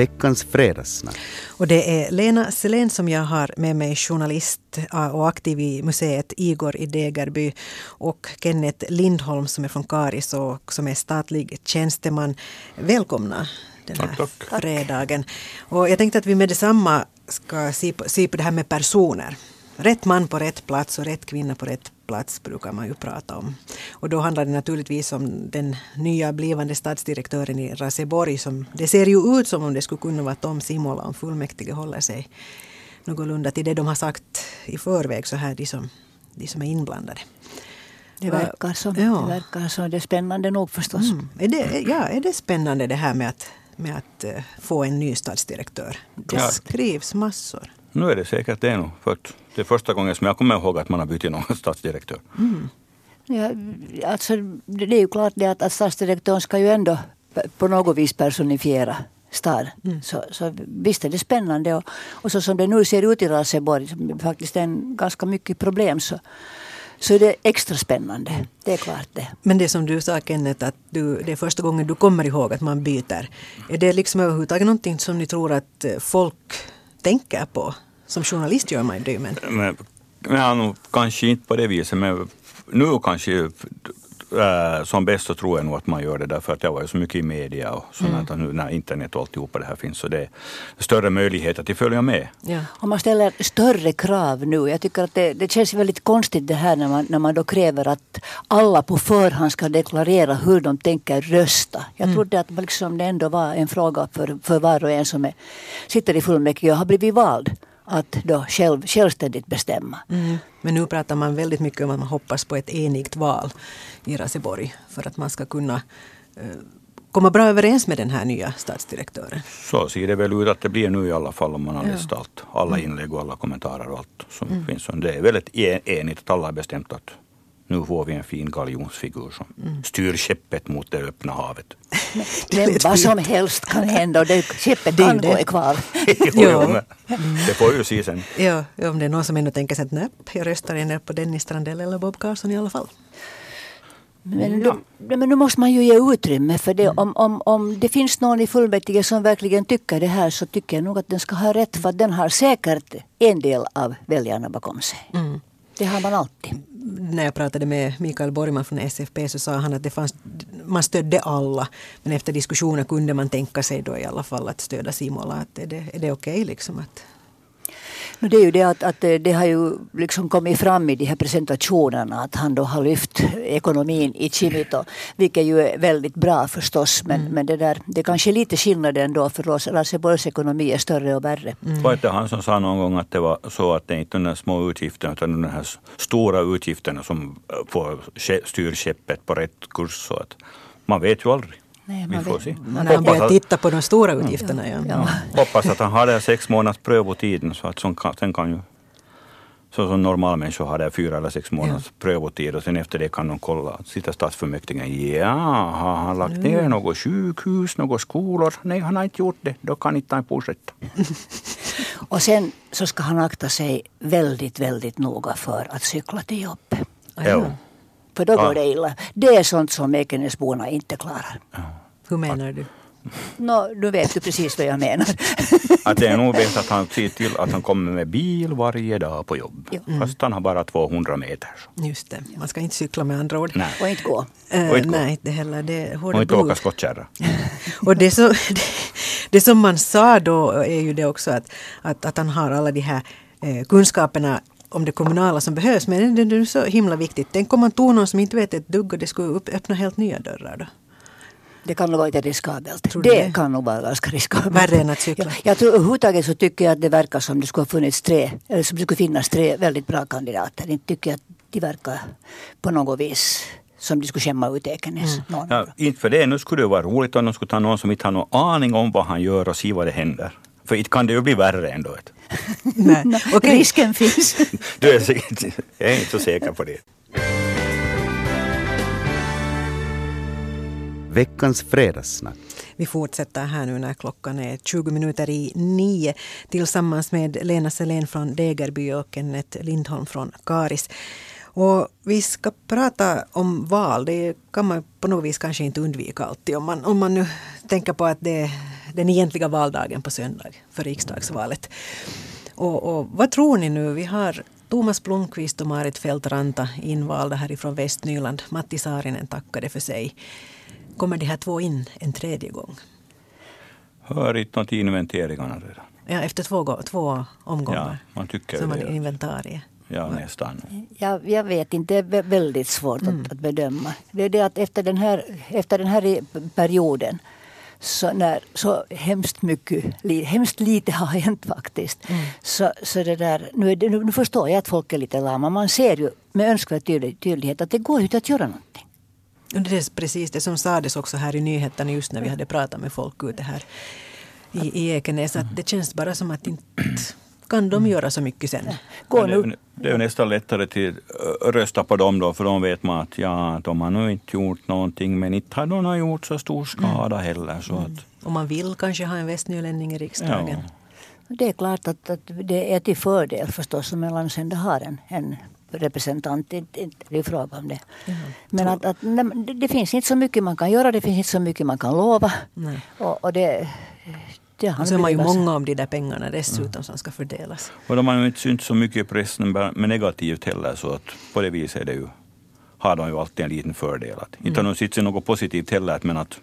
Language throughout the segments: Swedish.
Veckans fredagssnack. Och det är Lena Selén som jag har med mig, journalist och aktiv i museet Igor i Degerby och Kenneth Lindholm som är från Karis och som är statlig tjänsteman. Välkomna den här tack, tack. fredagen. Och jag tänkte att vi med detsamma ska se på, se på det här med personer. Rätt man på rätt plats och rätt kvinna på rätt plats brukar man ju prata om. Och då handlar det naturligtvis om den nya blivande stadsdirektören i Raseborg. Som, det ser ju ut som om det skulle kunna vara Tom Simola om fullmäktige håller sig någorlunda till det de har sagt i förväg så här de som, de som är inblandade. Det verkar så. Ja. Det verkar så. Det är spännande nog förstås. Mm. Är, det, ja, är det spännande det här med att, med att uh, få en ny stadsdirektör? Det ja. skrivs massor. Nu är det säkert det nog. För det är första gången som jag kommer ihåg att man har bytt någon stadsdirektör. Mm. Ja, alltså, det är ju klart det att, att stadsdirektören ska ju ändå på något vis personifiera stad. Mm. Så, så visst är det spännande. Och, och så som det nu ser ut i Raseborg, som faktiskt är en ganska mycket problem, så, så är det extra spännande. Det är klart det. Men det som du sa Kenneth, att du, det är första gången du kommer ihåg att man byter. Är det liksom överhuvudtaget någonting som ni tror att folk tänker på? Som journalist gör man det men... men ja, kanske inte på det viset, men nu kanske äh, som bäst så tror jag nog att man gör det därför att jag var ju så mycket i media och sånt mm. nu när internet och alltihopa det här finns så det är större möjligheter att följa med. Ja. Och man ställer större krav nu. Jag tycker att det, det känns väldigt konstigt det här när man, när man då kräver att alla på förhand ska deklarera hur de tänker rösta. Jag mm. trodde att liksom det ändå var en fråga för, för var och en som är, sitter i fullmäktige och har blivit vald att då själv, självständigt bestämma. Mm. Men nu pratar man väldigt mycket om att man hoppas på ett enigt val i Raseborg för att man ska kunna eh, komma bra överens med den här nya stadsdirektören. Så ser det väl ut att det blir nu i alla fall om man har läst allt. Alla mm. inlägg och alla kommentarer och allt som mm. finns. Det är väldigt enigt att alla har bestämt att nu får vi en fin galjonsfigur som mm. styr skeppet mot det öppna havet. Men vad som helst kan hända och det, skeppet kan gå kvar. jo, det får vi se sen. Ja, om det är någon som ännu tänker sig att nej, jag röstar ner på Dennis Strandell eller Bob Carlson i alla fall. Men, ja. då, men nu måste man ju ge utrymme för det. Mm. Om, om, om det finns någon i fullmäktige som verkligen tycker det här så tycker jag nog att den ska ha rätt för att den har säkert en del av väljarna bakom sig. Mm. Det har man alltid. När jag pratade med Mikael Borgman från SFP så sa han att det fanns, man stödde alla. Men efter diskussioner kunde man tänka sig då i alla fall att stödja Simola. Att är det, är det okej okay liksom att det är ju det att, att det har ju liksom kommit fram i de här presentationerna att han då har lyft ekonomin i Chimito. Vilket ju är väldigt bra förstås. Men, mm. men det, där, det är kanske lite skillnad ändå för oss. Raseborgs ekonomi är större och värre. Mm. Var inte han som sa någon gång att det var så att det inte är de små utgifterna utan de här stora utgifterna som får styr skeppet på rätt kurs. Så att man vet ju aldrig. Nej, vi får se. Man har börjat titta på de stora utgifterna. Ja. Ja. Ja. Hoppas att han har det sex månaders prövotiden så att sen kan, sen kan ju så som normal människor har det fyra eller sex månaders ja. prövotid och sen efter det kan de kolla, sitta stadsfullmäktige, ja, har han lagt ner mm. något sjukhus, några skolor? Nej, han har inte gjort det, då kan inte han fortsätta. och sen så ska han akta sig väldigt, väldigt noga för att cykla till jobbet. Ja. För då går det illa. Det är sånt som Ekenäsborna inte klarar. Hur menar du? No, du vet du precis vad jag menar. att det är nog bäst att han ser till att han kommer med bil varje dag på jobb. Mm. Fast han har bara 200 meter. Just det, man ska inte cykla med andra ord. Nej. Och inte gå. Uh, och inte nej, inte heller. Det och inte åka skottkärra. och det, så, det, det, som man sa då är ju det också att, att, att han har alla de här eh, kunskaperna om det kommunala som behövs. Men det är så himla viktigt. Tänk om man tog någon som inte vet ett dugg och det skulle upp, öppna helt nya dörrar då. Det kan nog vara lite riskabelt. Det, det, kan nog vara ganska riskabelt. Värre än att cykla. Jag tror överhuvudtaget så tycker jag att det verkar som det skulle ha funnits tre, eller som det skulle finnas tre väldigt bra kandidater. Inte tycker jag att de verkar på något vis som de skulle skämma ut Ekenäs. Mm. Ja, inte för det. Nu skulle det vara roligt om de skulle ta någon som inte har någon aning om vad han gör och se vad det händer. För inte kan det ju bli värre ändå. Nej. okay. Risken finns. du är, jag är inte så säker på det. Veckans fredagssnack. Vi fortsätter här nu när klockan är 20 minuter i nio tillsammans med Lena Selén från Degerby och Kenneth Lindholm från Karis. Och vi ska prata om val. Det kan man på något vis kanske inte undvika alltid. Om man, om man nu tänker på att det är den egentliga valdagen på söndag för riksdagsvalet. Och, och vad tror ni nu? Vi har Thomas Blomqvist och Marit Fältranta invalda härifrån Västnyland. Matti Saarinen tackade för sig. Kommer de här två in en tredje gång? Hör inte något i inventeringarna redan. Ja, efter två, två omgångar. Ja, man tycker som ju man det. inventarie. Ja, nästan. Jag, jag vet inte, det är vä- väldigt svårt att, att bedöma. Det är det att efter den här, efter den här perioden så, när, så hemskt, mycket, hemskt lite har hänt faktiskt. Så, så det där, nu, det, nu förstår jag att folk är lite lama. Man ser ju med önskvärd tydlig, tydlighet att det går inte att göra någonting. Och det är precis det som sades också här i nyheterna just när vi hade pratat med folk ute här i, i Ekenäs. Att det känns bara som att inte kan de göra så mycket sen. Gå nu. det, är ju nästan lättare att rösta på dem då, för de vet man att ja, de har nog inte gjort någonting, men inte har de gjort så stor skada heller. Så att, Om man vill kanske ha en västnylänning i riksdagen. ja. Det är klart att, att det är till fördel förstås om en landsända har en, en representant. Inte inte är det fråga om det. Men att, att, nej, men det, det finns inte så mycket man kan göra. Det finns inte så mycket man kan lova. Nej. Och, och det, det har Och så är man ju många av de där pengarna dessutom som ska fördelas. Och de har ju inte synts så mycket i pressen med negativt heller, så att på det viset är det ju, har de ju alltid en liten fördel. Att, Inte har de sett sig något positivt heller, men att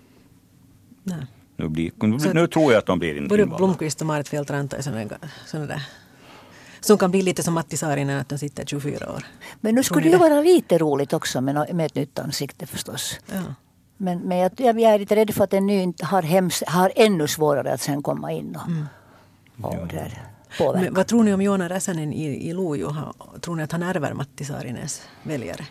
Nej. nu, blir, Så- nu tror jag att de blir in- Både invalda. Blomqvist och Marit Fältranta är sådana, sådana där som kan bli lite som Matti Saarinen, att de sitter 24 år. Men nu skulle det ju vara lite roligt också med, med ett nytt ansikte förstås. Ja. Men, men jag, jag är lite rädd för att en ny inte har, hems, har ännu svårare att sen komma in och, och där, påverka. Men vad tror ni om Joona Räsänen i, i Lojo? Tror ni att han ärver Matti Saarinens väljare?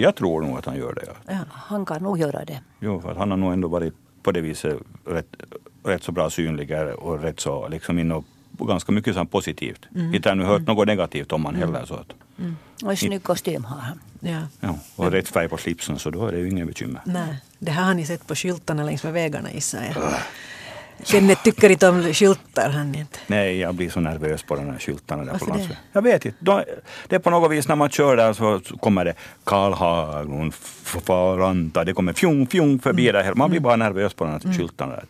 Jag tror nog att han gör det. Ja. Ja. Han kan nog göra det. Jo, för att han har nog ändå varit på det viset rätt, rätt så bra synlig och rätt så liksom inne och ganska mycket så här positivt. Inte har jag nu hört något negativt om han heller. Så att, Och en snygg kostym har han. Ja. ja, och rätt färg på slipsen så då är det ju inget bekymmer. Nej, det här har ni sett på skyltarna längs med vägarna gissar jag. Kenneth tycker inte om skyltar han inte. Nej, jag blir så nervös på de här skyltarna där Varför på det? landsvägen. Jag vet inte. De, det är på något vis när man kör där så kommer det Karl Haglund, Faranta, det kommer fjong, fjong förbi där. Man blir bara nervös på de här skyltarna där.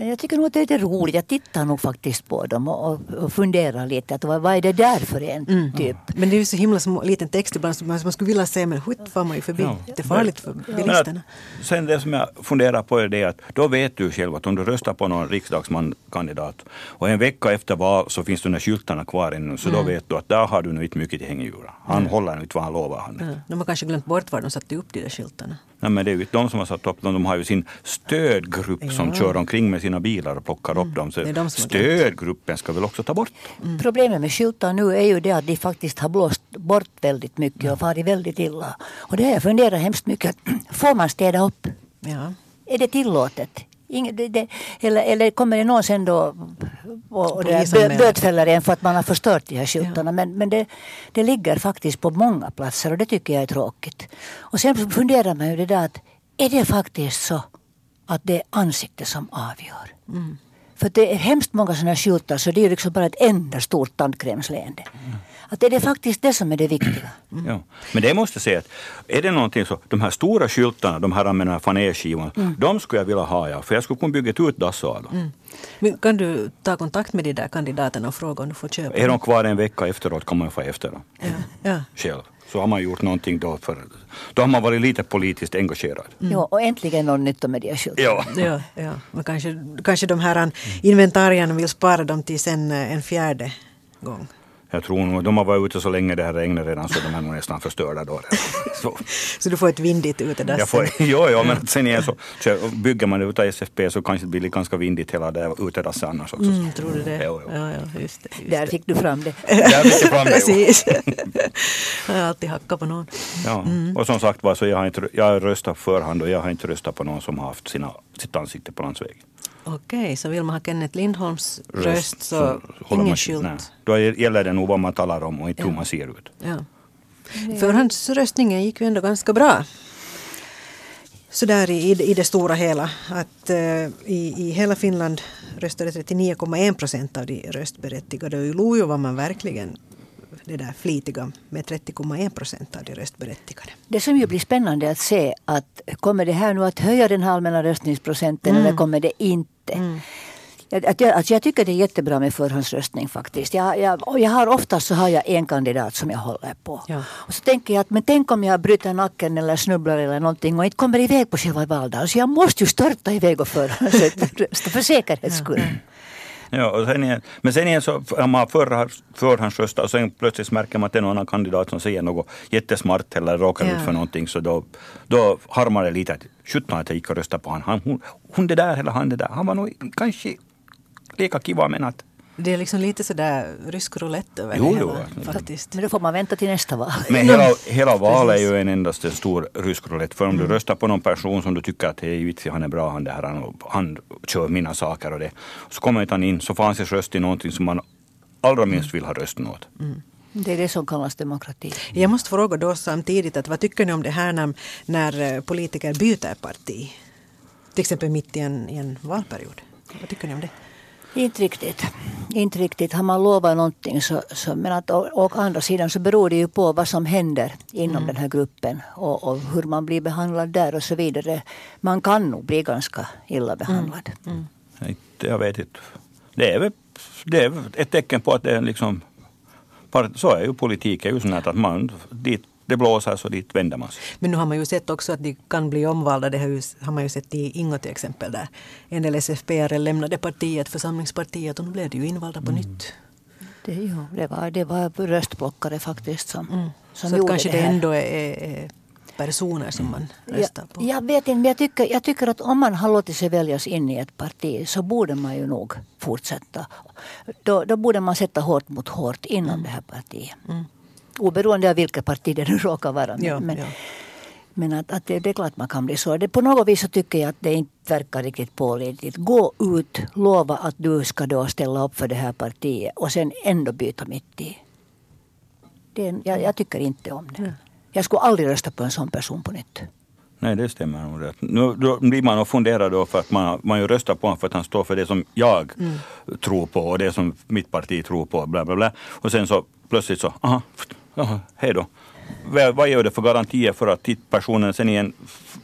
Jag tycker nog att det är lite roligt. Jag tittar nog faktiskt på dem och, funderar lite. Att vad, vad är det där för en typ? Men det är ju så himla små, liten text ibland så man, skulle vilja säga men skit far man ju förbi. Ja. Det är farligt för bilisterna. att, sen det som jag funderar på är det att då vet du själv att om du röstar på någon riksdagsmankandidat och en vecka efter val så finns de där skyltarna kvar ännu så då vet du att där har du nog inte mycket till hängjura. Han håller nog inte vad han lovar. Han. Ja, de har kanske glömt bort var de satte upp de där skyltarna. Nej, men det är ju de som har satt upp dem. De har ju sin stödgrupp som Ja. kör omkring med sina bilar och plockar upp dem. Så de som stödgruppen ska väl också ta bort dem. Problemet med skyltar nu är ju det att de faktiskt har blåst bort väldigt mycket och farit väldigt illa. Och det har jag funderat hemskt mycket. Får man städa upp? Ja. Är det tillåtet? Ingen, det, det, eller, eller kommer det någon sen då och, och det är Polisanmäla. bö- bötfäller en för att man har förstört de här skyltarna. Men, men det, det ligger faktiskt på många platser och det tycker jag är tråkigt. Och sen funderar man ju det där att är det faktiskt så att det är ansiktet som avgör? För det är hemskt många sådana skyltar så det är liksom bara ett enda stort tandkrämsleende. Att är det faktiskt det som är det viktiga? Ja. Men det måste jag säga att är det någonting så, de här stora skyltarna, de här med här fanéskivan, de skulle jag vilja ha ja, för jag skulle kunna bygga ett ut dass av dem. Men kan du ta kontakt med de där kandidaterna och fråga om du får köpa? Är de kvar en vecka efteråt kan man få efter dem Ja. ja. själv. Så har man gjort någonting då för, då har man varit lite politiskt engagerad. Jo, och äntligen någon nytta med de här skyltarna. Ja. Ja, ja. Men kanske, kanske de här inventarierna vill spara dem till sen eh, en fjärde gång. Jag tror nog, de har varit ute så länge det här regnar redan så de är nog nästan förstörda då. Så, Så du får ett vindigt utedass. jag får, jo, jo, men sen igen så, så bygger man det utav SFP så kanske det blir ganska vindigt hela det utedasset annars också. Mm, tror du det? Jo, jo. Ja, ja, just det. Just Där det. fick du fram det. Där fick jag fram det. Precis. jag har alltid hackat på någon. Ja. Och som sagt var, så jag har, inte, jag har röstat på förhand och jag har inte röstat på någon som har haft sina, sitt ansikte på landsvägen. Okej, så vill man ha Kenneth Lindholms röst, så, håller ingen man- skylt. Då gäller det nog vad man talar om och inte hur man ser ut. Ja. Förhandsröstningen gick ju ändå ganska bra. Så där i, i det stora hela. Att eh, i, i hela Finland röstade 39,1 procent av de röstberättigade. Och i Lojo var man verkligen det där flitiga med 30,1 procent av de röstberättigade. Det som ju blir spännande att se att kommer det här nu att höja den allmänna röstningsprocenten Mm. eller kommer det inte? Jag, att jag, alltså jag tycker det är jättebra med förhandsröstning faktiskt. Jag, jag, jag har oftast så har jag en kandidat som jag håller på. Ja. Och så tänker jag att men tänk om jag bryter nacken eller snubblar eller någonting och inte kommer iväg på själva valdagen. Så jag måste ju starta iväg och förhandsrösta för säkerhets skull. Ja, och sen är, men sen är så, om man förhand, förhandsröstar och sen plötsligt märker man att det är någon annan kandidat som säger något jättesmart eller råkar Ja. ut för någonting så då, då harmar det lite att sjutton att jag gick och röstade på han. han hon, hon det där eller han det där. Han var nog kanske lika kiva men att Det är liksom lite sådär rysk roulette över Jo, det jo. hela faktiskt. Men då får man vänta till nästa val. Men hela, hela valet är ju en endaste stor rysk roulette. För om du röstar på någon person som du tycker att hej vitsi, han är bra, han, det här, han, han kör mina saker och det. Så kommer inte han in, så får han sin röst i någonting som man allra minst vill ha rösten åt. Det är det som kallas demokrati. Jag måste fråga då samtidigt, att vad tycker ni om det här när, när eh, politiker byter parti? Till exempel mitt i en, i en valperiod. Vad tycker ni om det? Inte riktigt. Inte riktigt. Har man lovat någonting så, så men att å andra sidan så beror det ju på vad som händer inom den här gruppen och, och hur man blir behandlad där och så vidare. Man kan nog bli ganska illa behandlad. Inte, jag vet inte. Det är, väl, det är väl ett tecken på att det är liksom... Så är ju politik, är ju sånt att man, dit det blåser så dit vänder man sig. Men nu har man ju sett också att de kan bli omvalda. Det har, ju, har man ju sett i Ingo till exempel där en del SFP-are lämnade partiet, församlingspartiet och nu blev de ju invalda på nytt. Det, jo, det, var, det var röstplockare faktiskt som, som Så gjorde kanske det det här. ändå är, är, personer som man röstar på. Jag, jag vet inte, men jag tycker, jag tycker att om man har låtit sig väljas in i ett parti så borde man ju nog fortsätta. Då, då borde man sätta hårt mot hårt inom Mm. det här partiet. Oberoende av vilket parti det nu råkar vara. Men, Ja, men, ja. men att, att det, det är klart man kan bli så. Det, på något vis så tycker jag att det inte verkar riktigt pålitligt. Gå ut, lova att du ska då ställa upp för det här partiet och sen ändå byta mitt i. Det jag, jag tycker inte om det. Jag skulle aldrig rösta på en sån person på nytt. Nej, det stämmer nog. rätt. Nu då blir man och funderar då för att man, man ju röstar på honom för att han står för det som jag tror på och det som mitt parti tror på. Bla, bla, bla. Och sen så plötsligt så, aha, pft, aha hej då. Vad, gör det för garantier för att personen sen igen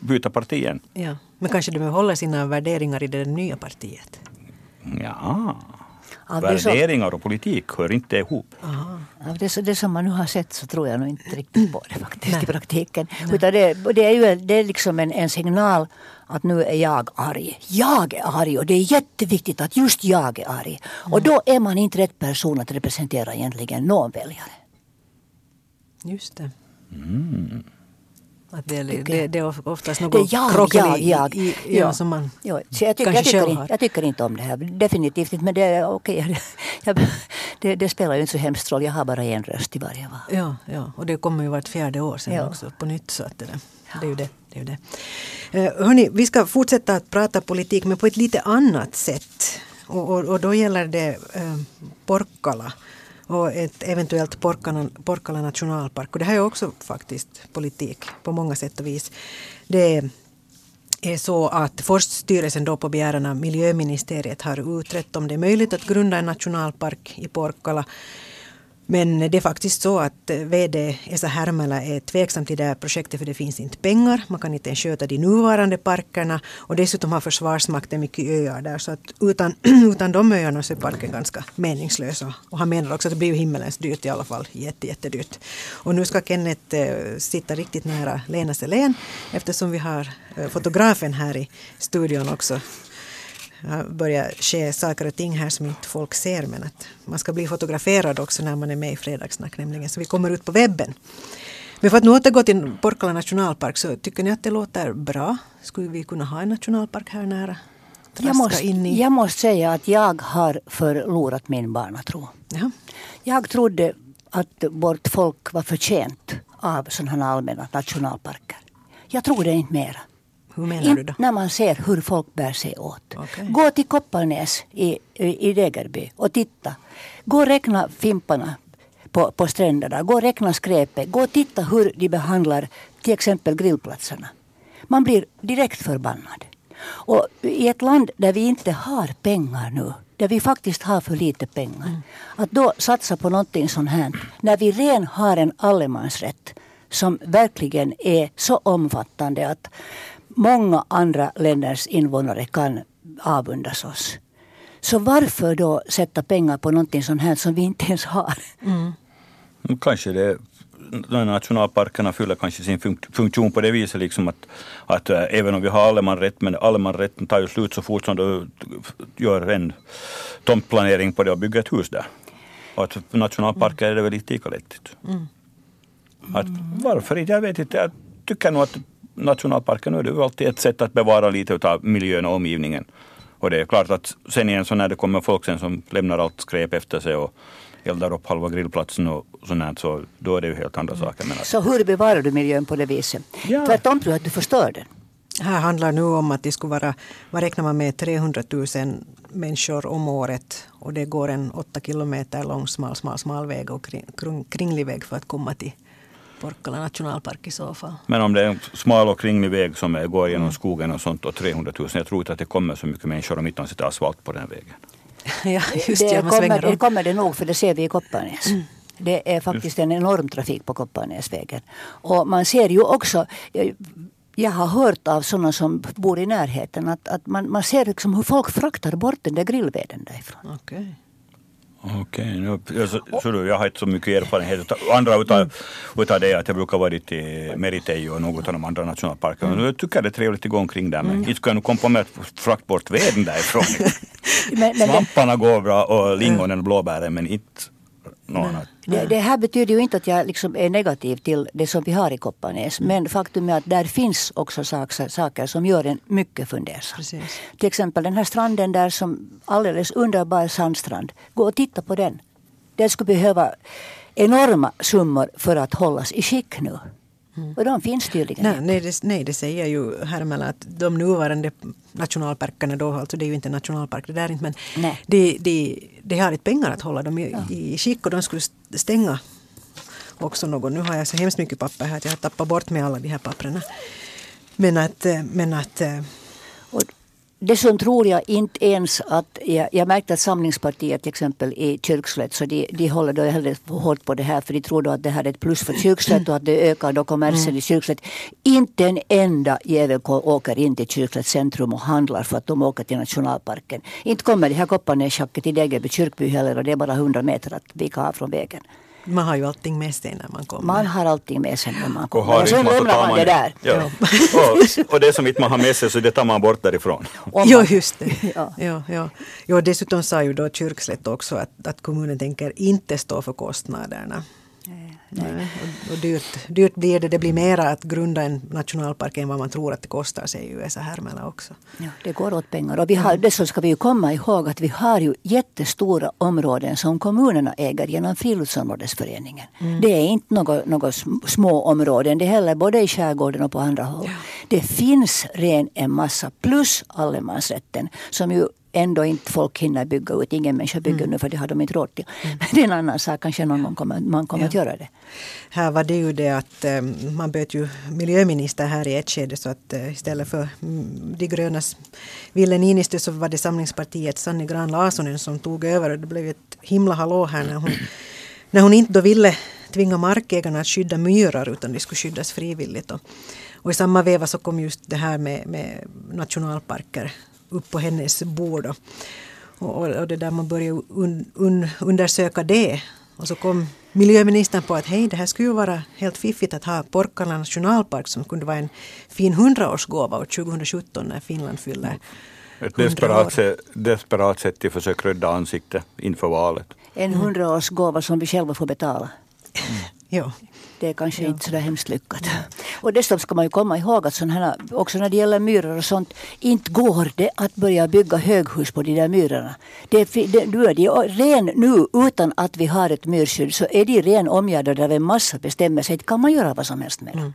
byter parti igen? Ja. Men kanske de behåller sina värderingar i det nya partiet. Ja, Av det som- värderingar och politik hör inte ihop. Av det, det som man nu har sett så tror jag nog inte riktigt på det faktiskt i praktiken. Utan det, det är ju det är liksom en, en signal att nu är jag arg. Jag är arg och det är jätteviktigt att just jag är arg. Och då är man inte rätt person att representera egentligen någon väljare. Just det. Att det, det, jag. det är oftast Det något jag, krockel jag, jag. i, i, ja. som man Ja, så jag, tycker, jag, tycker, inte- jag tycker inte om det här. Definitivt inte. Men det är okej. Jag, det, det spelar ju inte så hemskt roll. Jag har bara en röst i varje val. Ja, ja, och det kommer ju vart fjärde år sen Ja. också på nytt. Så att det, det är ju det. det, är det. Eh, hörni, vi ska fortsätta att prata politik men på ett lite annat sätt. Och, och, och då gäller det eh, Porkkala och ett eventuellt Porkala, Porkala nationalpark. Och det här är också faktiskt politik på många sätt och vis. Det är så att Forststyrelsen då på begäran av miljöministeriet har utrett om det är möjligt att grunda en nationalpark i Porkala men det är faktiskt så att eh, VD Esa Härmälä är tveksam till det här projektet för det finns inte pengar. Man kan inte ens sköta de nuvarande parkerna och dessutom har Försvarsmakten mycket öar där så att utan, utan de öarna så är parken ganska meningslös. Och- han menar också att det blir ju himmelens dyrt i alla fall. Jätte, jättedyrt. Och nu ska Kenneth eh, sitta riktigt nära Lena Selén eftersom vi har eh, fotografen här i studion också. Det börjar ske saker och ting här som inte folk ser men att man ska bli fotograferad också när man är med i Fredagssnack nämligen så vi kommer ut på webben. Men för att nu återgå till Porkkala nationalpark så tycker ni att det låter bra? Skulle vi kunna ha en nationalpark här nära? Jag måste, i... jag måste säga att jag har förlorat min barnatro. Ja. Jag trodde att vårt folk var förtjänt av sådana allmänna nationalparker. Jag tror det inte mera. Hur menar du då? När man ser hur folk bär sig åt. Okej. Gå till Kopparnäs i, i, i Degerby och titta. Gå och räkna fimparna på, på stränderna. Gå och räkna skräpet. Gå och titta hur de behandlar till exempel grillplatserna. Man blir direkt förbannad. Och i ett land där vi inte har pengar nu där vi faktiskt har för lite pengar. Att då satsa på någonting sånt här när vi redan har en allemansrätt som verkligen är så omfattande att många andra länders invånare kan avundas oss. Så varför då sätta pengar på någonting sånt här som vi inte ens har? Kanske det de nationalparkerna fyller kanske sin fun- funktion på det viset liksom att, att äh, även om vi har allemansrätt, men allemansrätten tar ju slut så fort som du gör en tomtplanering på det och bygger ett hus där. Och att nationalparker är det väl lite lika lätt. Att, varför inte? Jag vet inte. Jag tycker nog att nationalparker nu är det ju alltid ett sätt att bevara lite av miljön och omgivningen. Och det är klart att sen igen så när det kommer folk sen som lämnar allt skräp efter sig och eldar upp halva grillplatsen och sånt så då är det ju helt andra saker. Men att, Så hur bevarar du miljön på det viset? Ja. Tvärtom tror jag att du förstör den. Här handlar nu om att det skulle vara, vad räknar man med, 300 000 människor om året och det går en åtta kilometer lång smal, smal, smal väg och kring, kringlig väg för att komma till Porkkala nationalpark i så fall. men om det är en smal och kringlig väg som är- går genom skogen och sånt och 300 000, jag tror inte att det kommer så mycket människor om inte man sätter asfalt på den vägen. ja, just det, man kommer, det om. kommer det nog, för det ser vi i Kopparnäs. Det är faktiskt en enorm trafik på Kopparnäsvägen. Och man ser ju också, jag, jag har hört av sådana som bor i närheten att, att man, man ser liksom hur folk fraktar bort den där grillveden därifrån. Okej. Okej, nu, jag, så, så jag har inte så mycket erfarenhet. Andra utav, utav det att jag brukar vara dit i Meritejo och något av de andra nationalparkerna. Jag tycker det är trevligt att gå omkring där men inte ska jag komma på med att frakta bort veden därifrån. Men, men Svamparna går bra och lingonen och blåbären men inte något annat. det, det här betyder ju inte att jag liksom är negativ till det som vi har i Kopparnäs. Men faktum är att där finns också saker, saker som gör en mycket fundersam. Precis. Till exempel den här stranden där som alldeles underbar sandstrand. Gå och titta på den. Den skulle behöva enorma summor för att hållas i skick nu. Och de finns tydligen Nej, nej, det, nej, det säger ju Hermela att de nuvarande nationalparkerna då, alltså det är ju inte nationalpark det där inte, men Nej. de, de, de har inte pengar att hålla dem i, i skick och de skulle stänga också något. Nu har jag så hemskt mycket papper här att jag har tappat bort med alla de här papperna. Men att, eh, men att eh, dessutom tror jag inte ens att, jag, jag märkte att Samlingspartiet till exempel i Kyrkslätt, så de, de håller då väldigt hårt på det här för de tror då att det här är ett plus för Kyrkslätt och att det ökar då kommersen i Kyrkslätt. Inte en enda jävel åker in till Kyrkslätt centrum och handlar för att de åker till nationalparken. Inte kommer det här Kopparnässchacket till Degerby kyrkby heller och det är bara 100 meter att vika av från vägen. Man har ju allting med sig när man kommer. Man har allting med sig när man Och kommer. har Och sen man lämnar tar man det där. Ja. och, och det som inte man har med sig så det tar man bort därifrån. Man- just det. Ja. ja. Ja, ja. dessutom sa ju då Kyrkslätt också att, att kommunen tänker inte stå för kostnaderna. Nej. Och, och dyrt, dyrt blir det. Det blir mera att grunda en nationalpark än vad man tror att det kostar, säger ju Esa Hermela också. Ja, det går åt pengar. Och vi har, dessutom ska vi ju komma ihåg att vi har ju jättestora områden som kommunerna äger genom Friluftsområdesföreningen. Det är inte några, några sm- små områden det heller, både i skärgården och på andra håll. Det finns ren en massa, plus allemansrätten som ju ändå inte folk hinner bygga ut. Ingen människa bygger nu för det har de inte råd till. Men det är en annan sak, kanske någon gång kommer, man kommer att göra det. Här var det ju det att eh, man bytte ju miljöminister här i ett skede så att eh, istället för mm, de grönas Ville Niinistö så var det Samlingspartiets Sanni Gran Larssonen som tog över och det blev ett himla hallå här när hon, när hon inte då ville tvinga markägarna att skydda myrar utan de skulle skyddas frivilligt. Och, och i samma veva så kom just det här med, med nationalparker upp på hennes bord. Och, och, och det där man började un, un, undersöka det. Och så kom miljöministern på att hej, det här skulle ju vara helt fiffigt att ha Porkkala nationalpark som kunde vara en fin hundraårsgåva år 2017 när Finland fyller Ett 100 år. desperat, sätt- desperat sätt till försök rädda ansiktet inför valet. En hundraårsgåva som vi själva får betala. Ja. Det är kanske inte så där hemskt lyckat. Och dessutom ska man ju komma ihåg att här, också när det gäller myror och sånt, inte går det att börja bygga höghus på de där myrorna. Det, det, nu är de ren nu, utan att vi har ett myrskydd, så är de ren omgärdade av en massa bestämmelser. Inte kan man göra vad som helst med dem.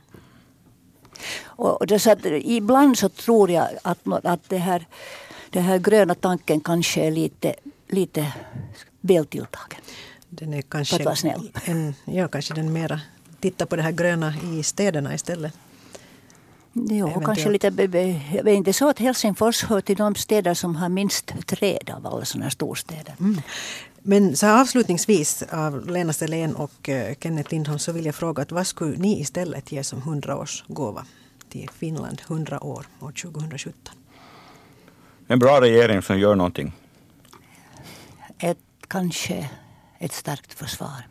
Och det, så att, ibland så tror jag att, att det här, det här gröna tanken kanske är lite, lite väl tilltagen. Den är kanske, För att vara snäll. En, ja, kanske den mera titta på det här gröna i städerna istället. Jo, Eventuellt. kanske lite... Jag vet inte så att Helsingfors hör till de städer som har minst träd av alla sådana här storstäder. Men så här avslutningsvis av Lena Selén och eh, Kenneth Lindholm så vill jag fråga att vad skulle ni istället ge som 100 års gåva till Finland 100 år år 2017? En bra regering som gör någonting. Ett, kanske ett starkt försvar.